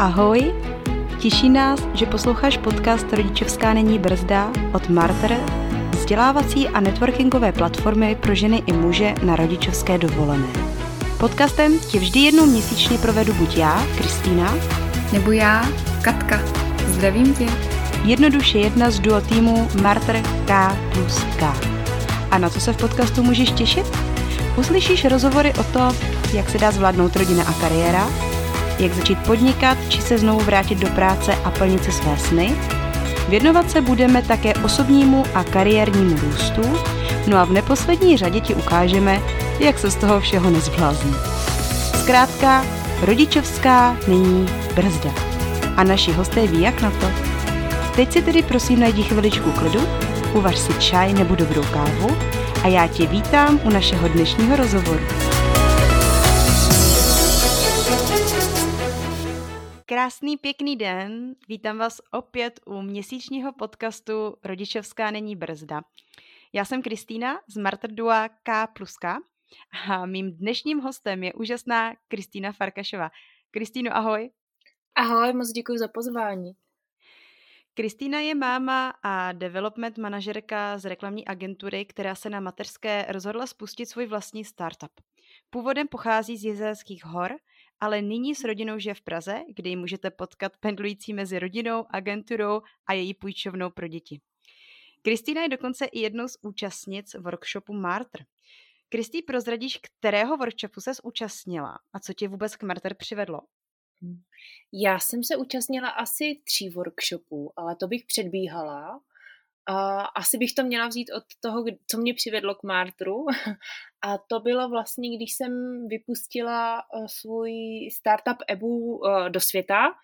Ahoj! Těší nás, že posloucháš podcast Rodičovská není brzda od Marter, vzdělávací a networkingové platformy pro ženy i muže na rodičovské dovolené. Podcastem tě vždy jednou měsíčně provedu buď já, Kristýna, nebo já, Katka. Zdravím tě. Jednoduše jedna z duo týmu Marter K plus K. A na co se v podcastu můžeš těšit? Uslyšíš rozhovory o to, jak se dá zvládnout rodina a kariéra, jak začít podnikat či se znovu vrátit do práce a plnit si své sny. Věnovat se budeme také osobnímu a kariérnímu růstu, no a v neposlední řadě ti ukážeme, jak se z toho všeho nezblázní. Zkrátka, rodičovská není brzda. A naši hosté ví, jak na to. Teď si tedy prosím najdi chviličku klidu, uvař si čaj nebo dobrou kávu a já tě vítám u našeho dnešního rozhovoru. Krásný pěkný den, vítám vás opět u měsíčního podcastu Rodičovská není brzda. Já jsem Kristýna z K plus K a mým dnešním hostem je úžasná Kristýna Farkašová. Kristýno, ahoj. Ahoj, moc děkuji za pozvání. Kristýna je máma a development manažerka z reklamní agentury, která se na mateřské rozhodla spustit svůj vlastní startup. Původem pochází z Jezerských hor, ale nyní s rodinou žije v Praze, kde ji můžete potkat pendlující mezi rodinou, agenturou a její půjčovnou pro děti. Kristýna je dokonce i jednou z účastnic workshopu Martr. Kristý, prozradíš, kterého workshopu se účastnila a co tě vůbec k Martr přivedlo? Já jsem se účastnila asi tří workshopů, ale to bych předbíhala. Asi bych to měla vzít od toho, co mě přivedlo k Martru. A to bylo vlastně, když jsem vypustila eh, svůj startup Ebu eh, do světa,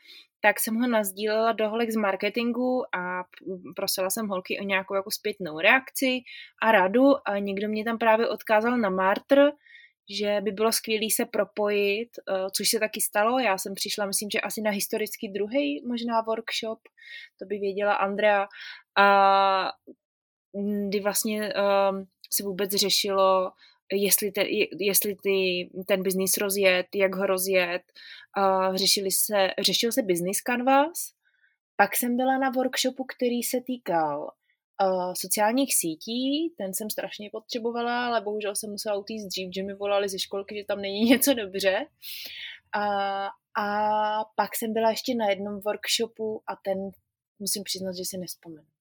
tak jsem ho nazdílela do holek z marketingu a prosila jsem holky o nějakou jako zpětnou reakci a radu a někdo mě tam právě odkázal na Martr, že by bylo skvělé se propojit, eh, což se taky stalo. Já jsem přišla, myslím, že asi na historický druhý možná workshop, to by věděla Andrea, a kdy vlastně um, se vůbec řešilo, jestli, te, jestli ty, ten biznis rozjet, jak ho rozjet. Uh, řešili se, řešil se business canvas, pak jsem byla na workshopu, který se týkal uh, sociálních sítí, ten jsem strašně potřebovala, ale bohužel jsem musela utíct dřív, že mi volali ze školky, že tam není něco dobře. Uh, a pak jsem byla ještě na jednom workshopu a ten musím přiznat, že si nespomenu.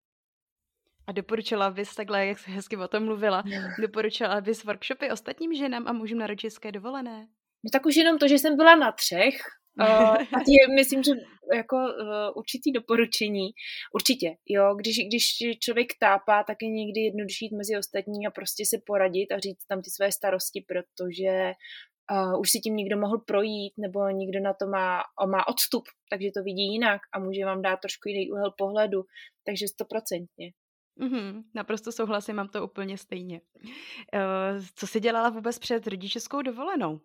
A doporučila bys takhle, jak jsi hezky o tom mluvila, no. doporučila bys workshopy ostatním ženám a mužům na rodičovské dovolené? No tak už jenom to, že jsem byla na třech, Uh, je, myslím, že jako uh, určitý doporučení. Určitě, jo, když, když člověk tápá, tak je někdy jednodušší jít mezi ostatní a prostě se poradit a říct tam ty své starosti, protože uh, už si tím někdo mohl projít, nebo někdo na to má, má odstup, takže to vidí jinak a může vám dát trošku jiný úhel pohledu, takže stoprocentně. Mm-hmm, naprosto souhlasím, mám to úplně stejně. Uh, co jsi dělala vůbec před rodičovskou dovolenou?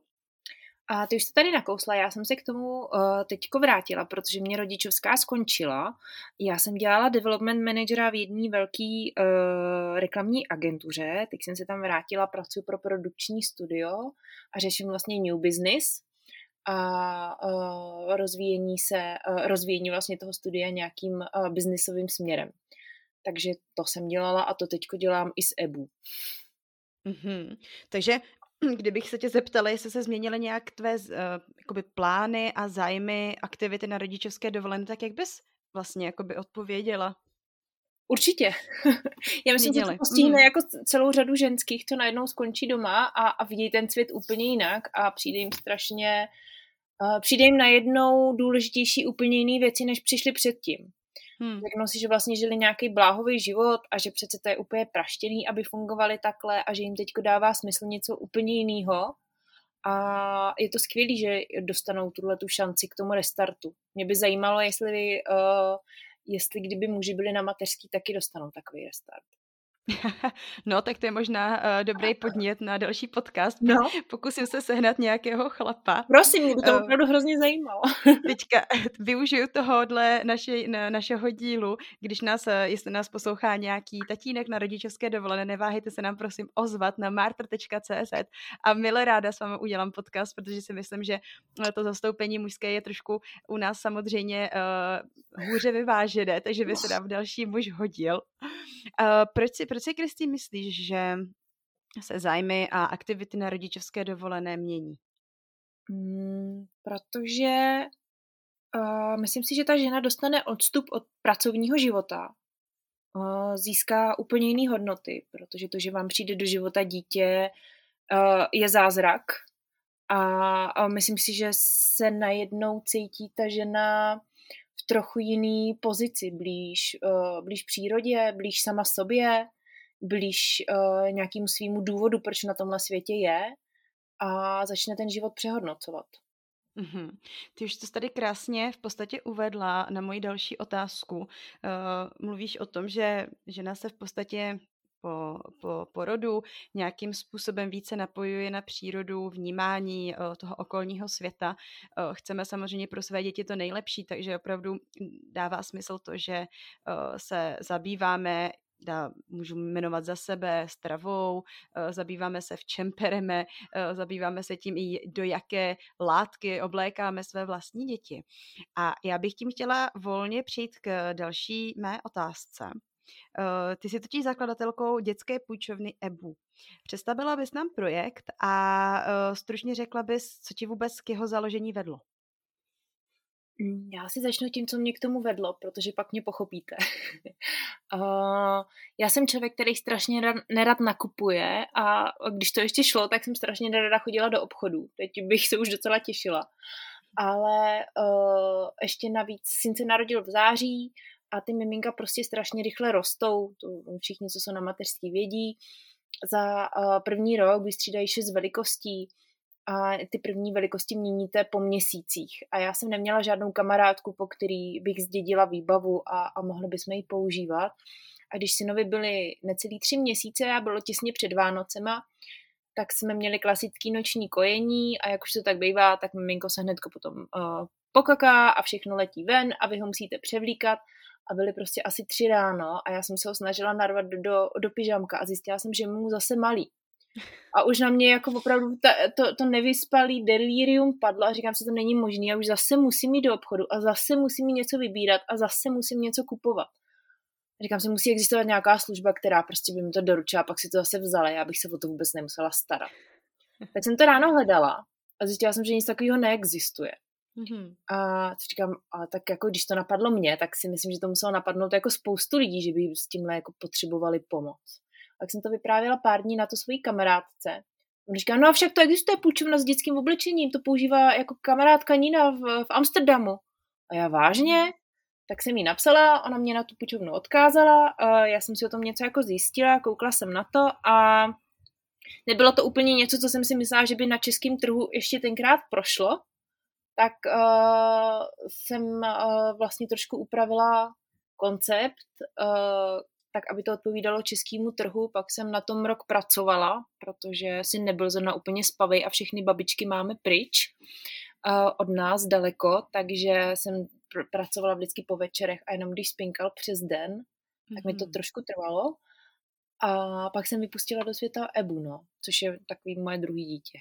A ty už to tady nakousla, já jsem se k tomu uh, teďko vrátila, protože mě rodičovská skončila. Já jsem dělala development managera v jedné velké uh, reklamní agentuře, teď jsem se tam vrátila, pracuji pro produkční studio a řeším vlastně new business a uh, rozvíjení se, uh, rozvíjení vlastně toho studia nějakým uh, biznisovým směrem. Takže to jsem dělala a to teďko dělám i s EBU. Mm-hmm. Takže kdybych se tě zeptala, jestli se změnily nějak tvé uh, jakoby plány a zájmy, aktivity na rodičovské dovolené, tak jak bys vlastně jakoby odpověděla? Určitě. Já myslím, Měděli. že to postihne mm. jako celou řadu ženských, co najednou skončí doma a, a vidí ten svět úplně jinak a přijde jim strašně, uh, přijde jim najednou důležitější úplně jiné věci, než přišli předtím. Hmm. Řeknou si, že vlastně žili nějaký bláhový život a že přece to je úplně praštěný, aby fungovali takhle a že jim teďko dává smysl něco úplně jiného. A je to skvělé, že dostanou tuhle tu šanci k tomu restartu. Mě by zajímalo, jestli, uh, jestli kdyby muži byli na mateřský, taky dostanou takový restart. no, tak to je možná uh, dobrý podnět na další podcast. No. Pokusím se sehnat nějakého chlapa. Prosím, mě by to uh, opravdu hrozně zajímalo. teďka využiju tohohle naše, na, našeho dílu, když nás, jestli nás poslouchá nějaký tatínek na rodičovské dovolené, neváhejte se nám prosím ozvat na martr.cz a milé ráda s vámi udělám podcast, protože si myslím, že to zastoupení mužské je trošku u nás samozřejmě uh, hůře vyvážené, takže by se nám další muž hodil. Uh, proč si, proč si Kristý myslíš, že se zájmy a aktivity na rodičovské dovolené mění? Hmm, protože uh, myslím si, že ta žena dostane odstup od pracovního života, uh, získá úplně jiné hodnoty, protože to, že vám přijde do života dítě, uh, je zázrak a, myslím si, že se najednou cítí ta žena v trochu jiný pozici, blíž, blíž přírodě, blíž sama sobě, blíž uh, nějakému svýmu důvodu, proč na tomhle světě je a začne ten život přehodnocovat. Mm-hmm. Ty už to tady krásně v podstatě uvedla na moji další otázku. Uh, mluvíš o tom, že žena se v podstatě po, po porodu nějakým způsobem více napojuje na přírodu, vnímání uh, toho okolního světa. Chceme samozřejmě pro své děti to nejlepší, takže opravdu dává smysl to, že se zabýváme dá, můžu jmenovat za sebe, stravou, eh, zabýváme se v čem pereme, eh, zabýváme se tím i do jaké látky oblékáme své vlastní děti. A já bych tím chtěla volně přijít k další mé otázce. Eh, ty jsi totiž zakladatelkou dětské půjčovny EBU. Představila bys nám projekt a stručně řekla bys, co ti vůbec k jeho založení vedlo? Mm, já si začnu tím, co mě k tomu vedlo, protože pak mě pochopíte. uh, já jsem člověk, který strašně nerad nakupuje a když to ještě šlo, tak jsem strašně nerada chodila do obchodu. Teď bych se už docela těšila. Ale uh, ještě navíc syn se narodil v září a ty miminka prostě strašně rychle rostou. To všichni, co jsou na mateřský vědí. Za uh, první rok vystřídají šest velikostí a ty první velikosti měníte po měsících. A já jsem neměla žádnou kamarádku, po který bych zdědila výbavu a, a mohli bychom ji používat. A když synovi byly necelý tři měsíce a bylo těsně před Vánocema, tak jsme měli klasický noční kojení a jak už to tak bývá, tak miminko se hnedko potom uh, pokaká a všechno letí ven a vy ho musíte převlíkat a byly prostě asi tři ráno a já jsem se ho snažila narvat do, do, do pyžamka a zjistila jsem, že mu zase malý. A už na mě jako opravdu ta, to, to nevyspalý delirium padlo a říkám si, to není možné a už zase musím jít do obchodu a zase musím jít něco vybírat a zase musím něco kupovat. A říkám si, musí existovat nějaká služba, která prostě by mi to doručila, pak si to zase vzala, já bych se o to vůbec nemusela starat. Tak jsem to ráno hledala a zjistila jsem, že nic takového neexistuje. Mm-hmm. A co říkám, a tak jako když to napadlo mě, tak si myslím, že to muselo napadnout jako spoustu lidí, že by s tímhle jako potřebovali pomoc. Tak jsem to vyprávěla pár dní na to svojí kamarádce. On říká, no a však to existuje půjčovna s dětským oblečením, to používá jako kamarádka Nina v, v Amsterdamu. A já vážně? Tak jsem jí napsala, ona mě na tu půjčovnu odkázala, já jsem si o tom něco jako zjistila, koukla jsem na to a nebylo to úplně něco, co jsem si myslela, že by na českém trhu ještě tenkrát prošlo, tak uh, jsem uh, vlastně trošku upravila koncept, uh, tak aby to odpovídalo českému trhu. Pak jsem na tom rok pracovala, protože si nebyl zrovna úplně spavej a všechny babičky máme pryč uh, od nás daleko, takže jsem pr- pracovala vždycky po večerech a jenom když spinkal přes den, mm-hmm. tak mi to mhm. trošku trvalo. A pak jsem vypustila do světa Ebu, no, což je takový moje druhý dítě.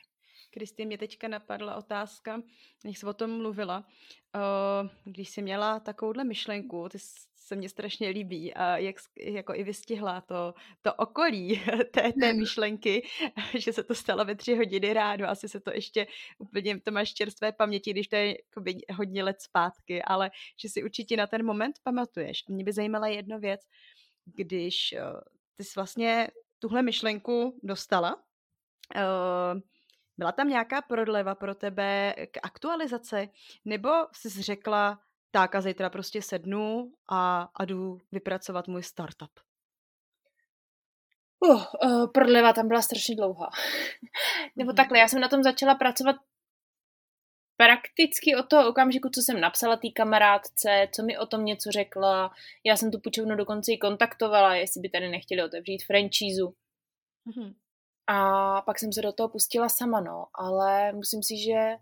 Kristý, mě teďka napadla otázka, jak jsi o tom mluvila. Když jsi měla takovouhle myšlenku, ty se mně strašně líbí a jak jako i vystihla to, to okolí té, té myšlenky, že se to stalo ve tři hodiny ráno, asi se to ještě úplně, to máš čerstvé paměti, když to je hodně let zpátky, ale že si určitě na ten moment pamatuješ. A mě by zajímala jedna věc, když ty jsi vlastně tuhle myšlenku dostala, byla tam nějaká prodleva pro tebe k aktualizaci? Nebo jsi řekla, tak a zítra prostě sednu a, a jdu vypracovat můj startup? Uh, uh, prodleva tam byla strašně dlouhá. Nebo mm. takhle, já jsem na tom začala pracovat prakticky od toho okamžiku, co jsem napsala té kamarádce, co mi o tom něco řekla, já jsem tu půjčovnu dokonce i kontaktovala, jestli by tady nechtěli otevřít franšízu. Mm-hmm. A pak jsem se do toho pustila sama, no, ale musím si, že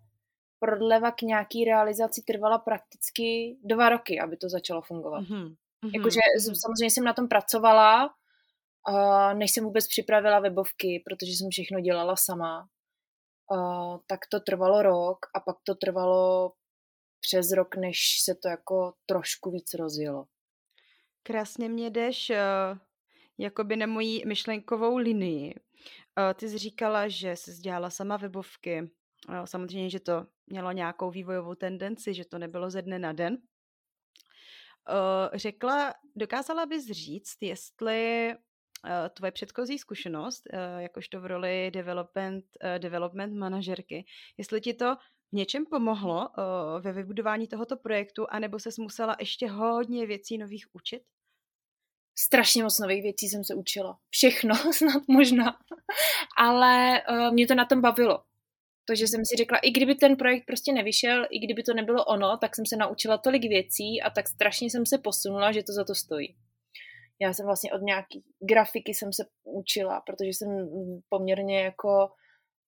prodleva k nějaký realizaci trvala prakticky dva roky, aby to začalo fungovat. Mm-hmm. Jakože mm-hmm. samozřejmě jsem na tom pracovala, než jsem vůbec připravila webovky, protože jsem všechno dělala sama. Tak to trvalo rok a pak to trvalo přes rok, než se to jako trošku víc rozjelo. Krásně mě jdeš uh, jakoby na mojí myšlenkovou linii. Uh, ty jsi říkala, že jsi dělala sama webovky. Uh, samozřejmě, že to mělo nějakou vývojovou tendenci, že to nebylo ze dne na den. Řekla, dokázala bys říct, jestli Eh, tvoje předchozí zkušenost, eh, jakožto v roli development, eh, development manažerky, jestli ti to v něčem pomohlo ve vybudování tohoto projektu, anebo se musela ještě hodně věcí nových učit? Strašně moc nových věcí jsem se učila. Všechno snad možná. Ale uh, mě to na tom bavilo. Takže jsem si řekla, i kdyby ten projekt prostě nevyšel, i kdyby to nebylo ono, tak jsem se naučila tolik věcí a tak strašně jsem se posunula, že to za to stojí. Já jsem vlastně od nějaký grafiky jsem se učila, protože jsem poměrně jako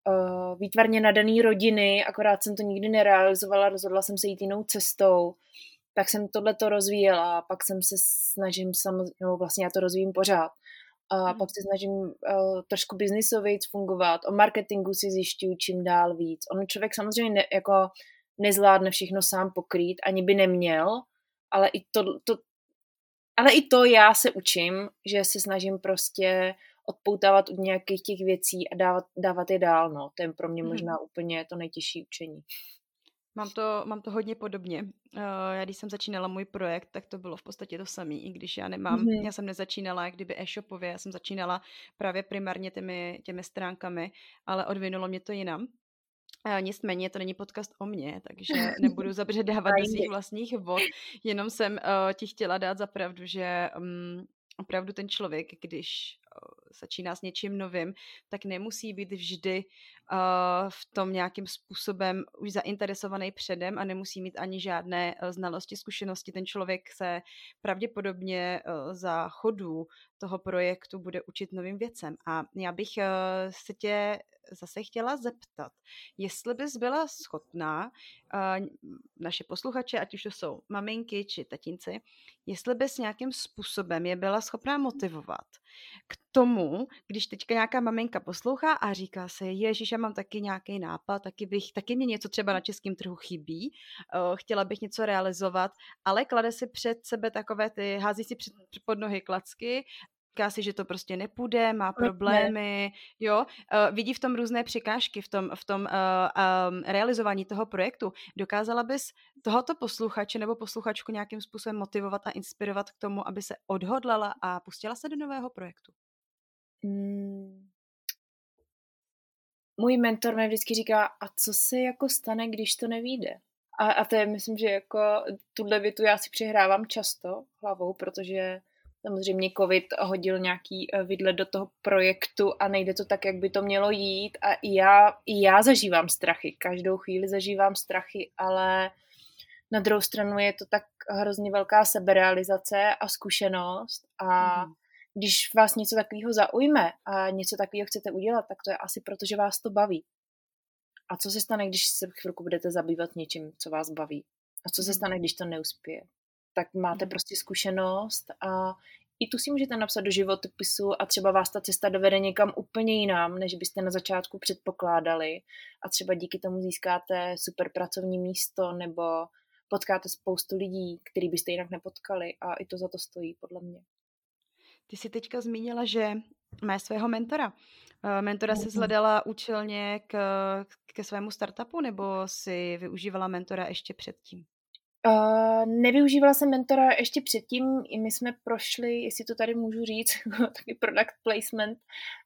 uh, výtvarně nadaný rodiny, akorát jsem to nikdy nerealizovala, rozhodla jsem se jít jinou cestou, tak jsem tohle to rozvíjela, pak jsem se snažím samozřejmě, no vlastně já to rozvíjím pořád, a hmm. pak se snažím uh, trošku biznisově fungovat, o marketingu si zjišťuju čím dál víc. On člověk samozřejmě ne, jako nezvládne všechno sám pokrýt, ani by neměl, ale i to, to, ale i to já se učím, že se snažím prostě odpoutávat od nějakých těch věcí a dávat, dávat je dál, no. To je pro mě mhm. možná hmm. úplně to nejtěžší učení. Mám to, mám to hodně podobně. Uh, já když jsem začínala můj projekt, tak to bylo v podstatě to samé, i když já nemám, mm-hmm. já jsem nezačínala jak kdyby e-shopově, já jsem začínala právě primárně těmi, těmi stránkami, ale odvinulo mě to jinam. Uh, nicméně to není podcast o mně, takže nebudu zabředávat do svých vlastních vod, jenom jsem uh, ti chtěla dát za pravdu, že um, opravdu ten člověk, když začíná s něčím novým, tak nemusí být vždy uh, v tom nějakým způsobem už zainteresovaný předem a nemusí mít ani žádné uh, znalosti, zkušenosti. Ten člověk se pravděpodobně uh, za chodu toho projektu bude učit novým věcem. A já bych uh, se tě zase chtěla zeptat, jestli bys byla schopná uh, naše posluchače, ať už to jsou maminky či tatínci, jestli bys nějakým způsobem je byla schopná motivovat k tomu, když teďka nějaká maminka poslouchá a říká se, ježiš, já mám taky nějaký nápad, taky, bych, taky mě něco třeba na českém trhu chybí, uh, chtěla bych něco realizovat, ale klade si před sebe takové ty, hází si před, pod nohy klacky říká si, že to prostě nepůjde, má problémy, jo, uh, vidí v tom různé překážky, v tom, v tom uh, um, realizování toho projektu. Dokázala bys tohoto posluchače nebo posluchačku nějakým způsobem motivovat a inspirovat k tomu, aby se odhodlala a pustila se do nového projektu? Hmm. Můj mentor mi vždycky říká, a co se jako stane, když to nevíde? A, a to je, myslím, že jako tuhle větu já si přihrávám často hlavou, protože samozřejmě covid hodil nějaký eh, vidle do toho projektu a nejde to tak, jak by to mělo jít a i já, i já zažívám strachy, každou chvíli zažívám strachy, ale na druhou stranu je to tak hrozně velká seberealizace a zkušenost a mm. když vás něco takového zaujme a něco takového chcete udělat, tak to je asi proto, že vás to baví. A co se stane, když se chvilku budete zabývat něčím, co vás baví? A co se mhm. stane, když to neuspěje? Tak máte mhm. prostě zkušenost a i tu si můžete napsat do životopisu a třeba vás ta cesta dovede někam úplně jinam, než byste na začátku předpokládali a třeba díky tomu získáte super pracovní místo nebo potkáte spoustu lidí, který byste jinak nepotkali a i to za to stojí, podle mě. Ty jsi teďka zmínila, že má svého mentora. Eh, mentora si zhledala účelně k, ke svému startupu nebo si využívala mentora ještě předtím? Uh, nevyužívala jsem mentora ještě předtím, i my jsme prošli, jestli to tady můžu říct, taky product placement,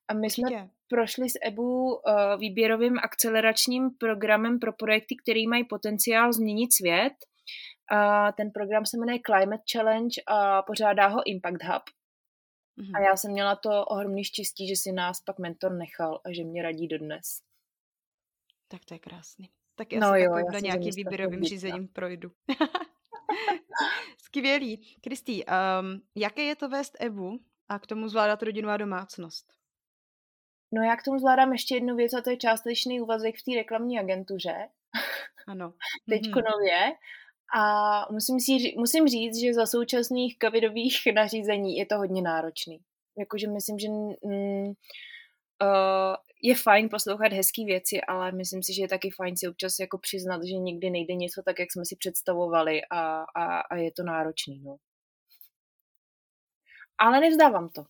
a my jsme Určitě. prošli s EBU uh, výběrovým akceleračním programem pro projekty, které mají potenciál změnit svět. Uh, ten program se jmenuje Climate Challenge a pořádá ho Impact Hub. Mm-hmm. A já jsem měla to ohromný štěstí, že si nás pak mentor nechal a že mě radí dodnes. Tak to je krásný. Tak já no jo, já nějakým výběrovým řízením projdu. Skvělý. Kristý, um, jaké je to vést Evu a k tomu zvládat rodinu a domácnost? No já k tomu zvládám ještě jednu věc a to je částečný úvazek v té reklamní agentuře. Ano. Teďko mm-hmm. nově. A musím, si, musím říct, že za současných covidových nařízení je to hodně náročný. Jakože myslím, že mm, uh, je fajn poslouchat hezké věci, ale myslím si, že je taky fajn si občas jako přiznat, že nikdy nejde něco tak, jak jsme si představovali a, a, a je to náročný. No. Ale nevzdávám to.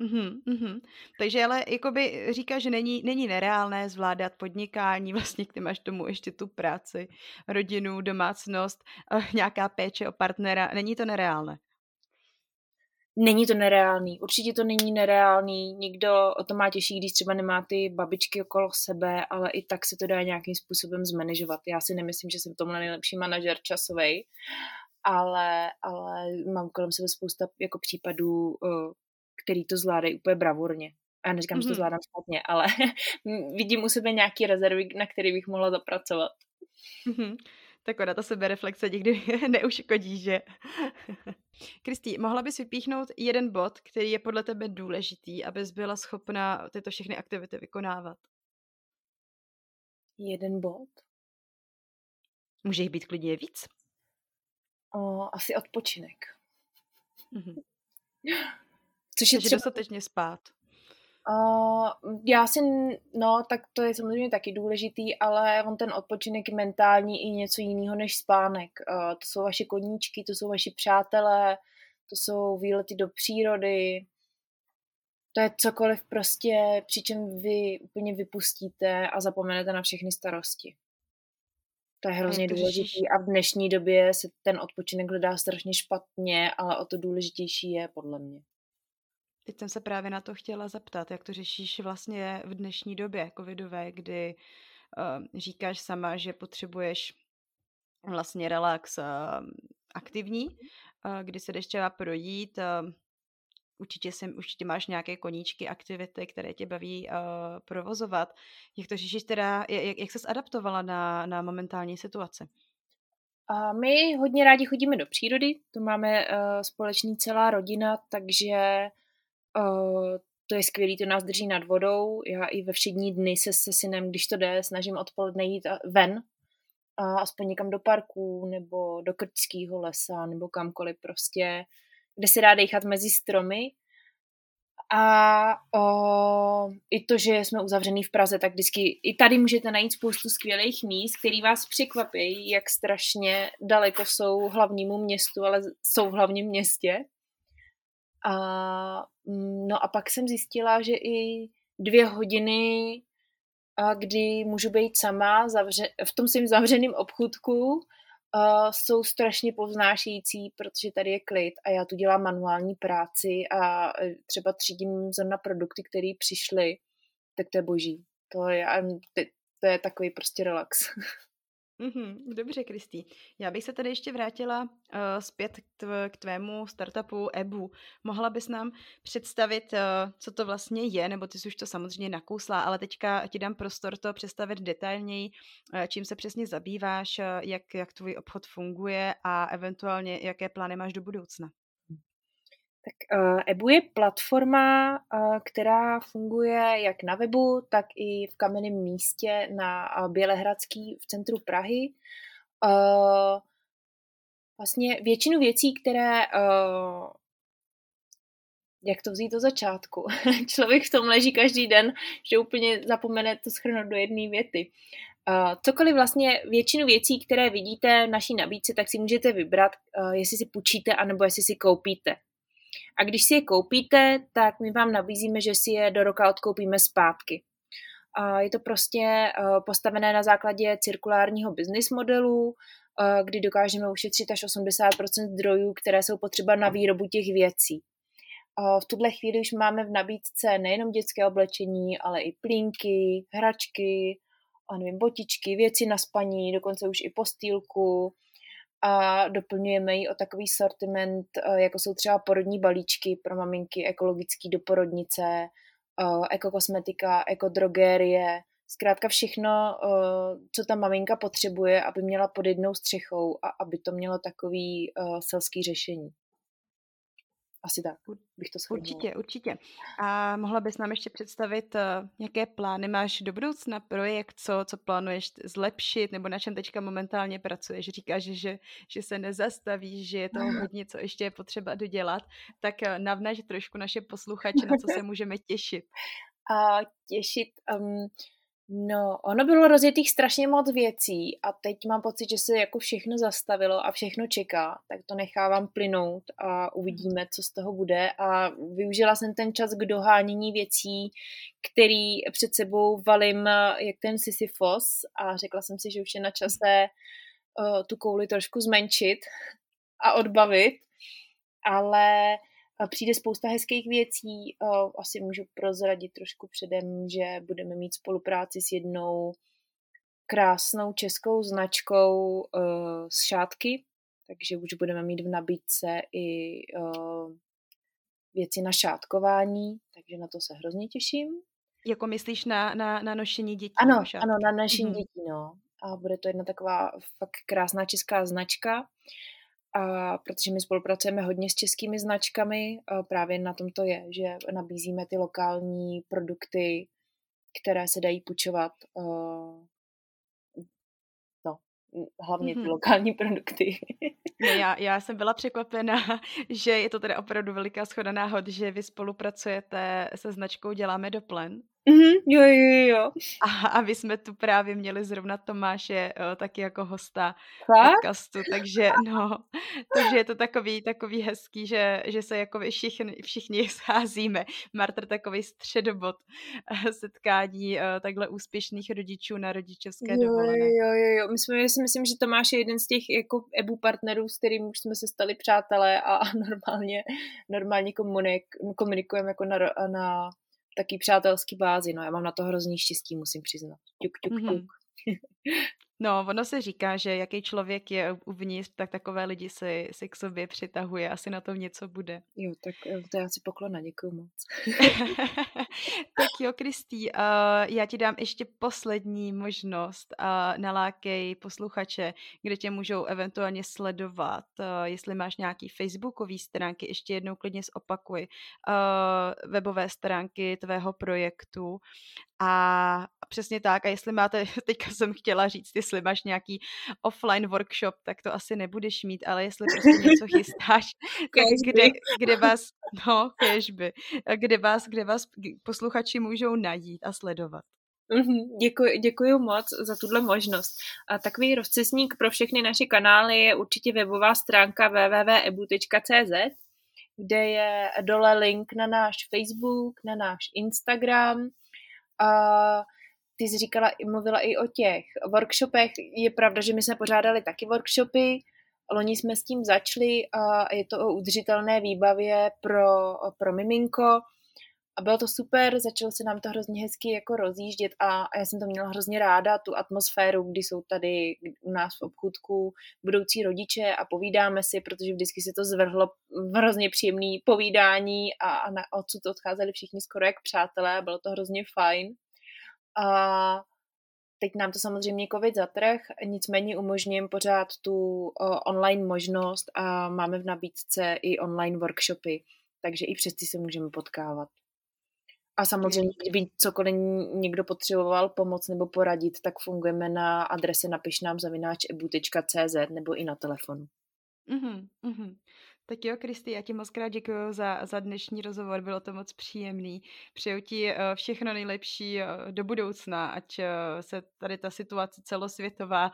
Mm-hmm, mm-hmm. Takže ale jakoby říká, že není, není nereálné zvládat podnikání, vlastně ty máš tomu ještě tu práci, rodinu, domácnost, uh, nějaká péče o partnera, není to nereálné? Není to nereálný, určitě to není nereálný, nikdo o to má těžší, když třeba nemá ty babičky okolo sebe, ale i tak se to dá nějakým způsobem zmanežovat. Já si nemyslím, že jsem tomhle nejlepší manažer časový, ale, ale mám kolem sebe spousta jako případů, eh, který to zvládají úplně bravurně. A já neříkám, mm-hmm. že to mhm. zvládám špatně, ale vidím u sebe nějaký rezervy, na který bych mohla zapracovat. Mm-hmm. Tak ona ta sebereflexe nikdy neuškodí, že? Kristý, mohla bys vypíchnout jeden bod, který je podle tebe důležitý, abys byla schopna tyto všechny aktivity vykonávat? Jeden bod? Může jich být klidně víc? O, asi odpočinek. Mm-hmm. Což je třeba... dostatečně spát. Uh, já si, no, tak to je samozřejmě taky důležitý, ale on ten odpočinek je mentální i něco jiného než spánek. Uh, to jsou vaše koníčky, to jsou vaši přátelé, to jsou výlety do přírody, to je cokoliv prostě, přičem vy úplně vypustíte a zapomenete na všechny starosti. To je hrozně to důležitý a v dnešní době se ten odpočinek hledá strašně špatně, ale o to důležitější je podle mě. Teď jsem se právě na to chtěla zeptat, jak to řešíš vlastně v dnešní době covidové, kdy uh, říkáš sama, že potřebuješ vlastně relax uh, aktivní, uh, kdy se jdeš třeba projít, uh, určitě, si, určitě máš nějaké koníčky, aktivity, které tě baví uh, provozovat. Jak to řešíš teda, jak, jak ses adaptovala na, na momentální situaci? A my hodně rádi chodíme do přírody, to máme uh, společný celá rodina, takže Uh, to je skvělý, to nás drží nad vodou. Já i ve všední dny se se synem, když to jde, snažím odpoledne jít ven, a aspoň někam do parku, nebo do krtského lesa, nebo kamkoliv prostě, kde se dá dechat mezi stromy. A o, i to, že jsme uzavřený v Praze, tak vždycky i tady můžete najít spoustu skvělých míst, který vás překvapí, jak strašně daleko jsou hlavnímu městu, ale jsou v hlavním městě. A, mm, no a pak jsem zjistila, že i dvě hodiny, kdy můžu být sama zavře, v tom svým zavřeném obchůdku, a jsou strašně povznášející, protože tady je klid a já tu dělám manuální práci a e, třeba třídím zrna produkty, které přišly, tak to je boží. To je, to je takový prostě relax. Mm-hmm, dobře, Kristý. Já bych se tady ještě vrátila uh, zpět k, tv- k tvému startupu Ebu. Mohla bys nám představit, uh, co to vlastně je, nebo ty jsi už to samozřejmě nakousla, ale teďka ti dám prostor to představit detailněji, uh, čím se přesně zabýváš, uh, jak, jak tvůj obchod funguje a eventuálně jaké plány máš do budoucna. Tak uh, Ebu je platforma, uh, která funguje jak na webu, tak i v kamenném místě na uh, Bělehradský v centru Prahy. Vlastně většinu věcí, které jak to vzít do začátku. Člověk v tom leží každý den, že úplně zapomene to schrnout do jedné věty. Uh, cokoliv vlastně většinu věcí, které vidíte v naší nabídce, tak si můžete vybrat, uh, jestli si půjčíte, anebo jestli si koupíte. A když si je koupíte, tak my vám nabízíme, že si je do roka odkoupíme zpátky. Je to prostě eh, postavené na základě cirkulárního business modelu, eh, kdy dokážeme ušetřit až 80% zdrojů, které jsou potřeba na výrobu těch věcí. V tuhle chvíli už máme v nabídce nejenom dětské oblečení, ale i plínky, hračky, nevím, botičky, věci na spaní, dokonce už i postýlku, a doplňujeme ji o takový sortiment, eh, jako jsou třeba porodní balíčky pro maminky, ekologický do porodnice, eh, ekokosmetika, ekodrogérie, zkrátka všechno, co ta maminka potřebuje, aby měla pod jednou střechou a aby to mělo takový selský řešení. Asi tak bych to shodnula. Určitě, určitě. A mohla bys nám ještě představit, uh, jaké plány máš do budoucna, projekt, co, co plánuješ zlepšit, nebo na čem teďka momentálně pracuješ? Říkáš, že, že se nezastavíš, že je to hodně, co ještě je potřeba dodělat, tak uh, navnaž trošku naše posluchače, na co se můžeme těšit. A těšit... Um, No, ono bylo rozjetých strašně moc věcí a teď mám pocit, že se jako všechno zastavilo a všechno čeká, tak to nechávám plynout a uvidíme, co z toho bude. A využila jsem ten čas k dohánění věcí, který před sebou valím jak ten Sisyfos a řekla jsem si, že už je na čase uh, tu kouli trošku zmenšit a odbavit, ale Přijde spousta hezkých věcí, asi můžu prozradit trošku předem, že budeme mít spolupráci s jednou krásnou českou značkou z šátky, takže už budeme mít v nabídce i věci na šátkování, takže na to se hrozně těším. Jako myslíš na, na, na nošení dětí? Ano, ano, na nošení mm-hmm. dětí, no. A bude to jedna taková fakt krásná česká značka a protože my spolupracujeme hodně s českými značkami, právě na tom to je, že nabízíme ty lokální produkty, které se dají půjčovat, no, hlavně ty mm-hmm. lokální produkty. Já, já jsem byla překvapena, že je to teda opravdu veliká schoda náhod, že vy spolupracujete se značkou Děláme do plen. Mm-hmm, jo, jo, jo. A, a my jsme tu právě měli zrovna Tomáše o, taky jako hosta Fakt? podcastu, takže no, takže je to takový, takový hezký, že, že se jako všichni, všichni scházíme. Martr takový středobod eh, setkání o, takhle úspěšných rodičů na rodičovské jo, dovolené. Jo, jo, jo. My jsme, já si myslím, že Tomáš je jeden z těch jako EBU partnerů, s kterým už jsme se stali přátelé a, a normálně, normálně komunik, komunikujeme jako na, na taky přátelský bázi. No já mám na to hrozný štěstí, musím přiznat. Tuk, tuk, mm-hmm. tuk. No, ono se říká, že jaký člověk je uvnitř, tak takové lidi si, si k sobě přitahuje. Asi na tom něco bude. Jo, tak eh, to já si poklona, děkuji moc. tak jo, Kristý, uh, já ti dám ještě poslední možnost. Uh, nalákej posluchače, kde tě můžou eventuálně sledovat. Uh, jestli máš nějaký facebookový stránky, ještě jednou klidně zopakuj. Uh, webové stránky tvého projektu a přesně tak, a jestli máte, teďka jsem chtěla říct, jestli máš nějaký offline workshop, tak to asi nebudeš mít, ale jestli prostě něco chystáš, tak kde, kde vás, no, kežby, kde vás, kde vás posluchači můžou najít a sledovat. Mm-hmm, děkuji, děkuji moc za tuhle možnost. A takový rozcesník pro všechny naše kanály je určitě webová stránka www.ebu.cz, kde je dole link na náš Facebook, na náš Instagram, a ty jsi říkala, mluvila i o těch workshopech. Je pravda, že my jsme pořádali taky workshopy, loni jsme s tím začali a je to o udržitelné výbavě pro, pro miminko. A bylo to super, začalo se nám to hrozně hezky jako rozjíždět a, a já jsem to měla hrozně ráda, tu atmosféru, kdy jsou tady u nás v obchůdku budoucí rodiče a povídáme si, protože vždycky se to zvrhlo v hrozně příjemný povídání a, a na odsud odcházeli všichni skoro jak přátelé bylo to hrozně fajn. A teď nám to samozřejmě covid zatrh, nicméně umožním pořád tu online možnost a máme v nabídce i online workshopy, takže i přes ty se můžeme potkávat. A samozřejmě, kdyby cokoliv někdo potřeboval pomoc nebo poradit, tak fungujeme na adrese napiš nám zavináč ebu.cz nebo i na telefonu. Mm-hmm, mm-hmm. Tak jo, Kristi, já ti moc krát děkuji za, za dnešní rozhovor, bylo to moc příjemný. Přeju ti uh, všechno nejlepší uh, do budoucna, ať uh, se tady ta situace celosvětová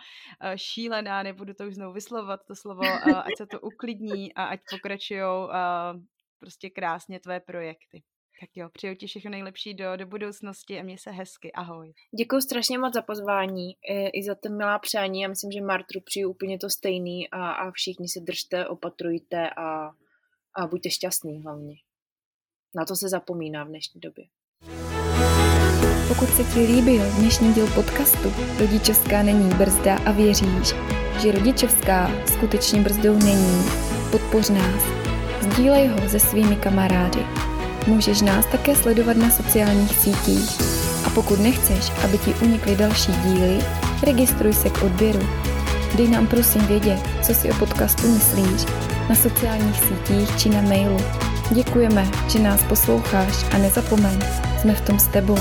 šílená, nebudu to už znovu vyslovovat to slovo, ať se to uklidní a ať pokračují prostě krásně tvé projekty. Tak jo, přeju ti všechno nejlepší do, do budoucnosti a mě se hezky. Ahoj. Děkuji strašně moc za pozvání i, i za ten milá přání. Já myslím, že Martru přijdu úplně to stejný a, a všichni se držte, opatrujte a, a buďte šťastní hlavně. Na to se zapomíná v dnešní době. Pokud se ti líbil dnešní díl podcastu Rodičovská není brzda a věříš, že rodičovská skutečně brzdou není, podpoř nás. Sdílej ho se svými kamarády Můžeš nás také sledovat na sociálních sítích A pokud nechceš, aby ti unikly další díly, registruj se k odběru. Dej nám prosím vědět, co si o podcastu myslíš na sociálních sítích či na mailu. Děkujeme, že nás posloucháš a nezapomeň, jsme v tom s tebou.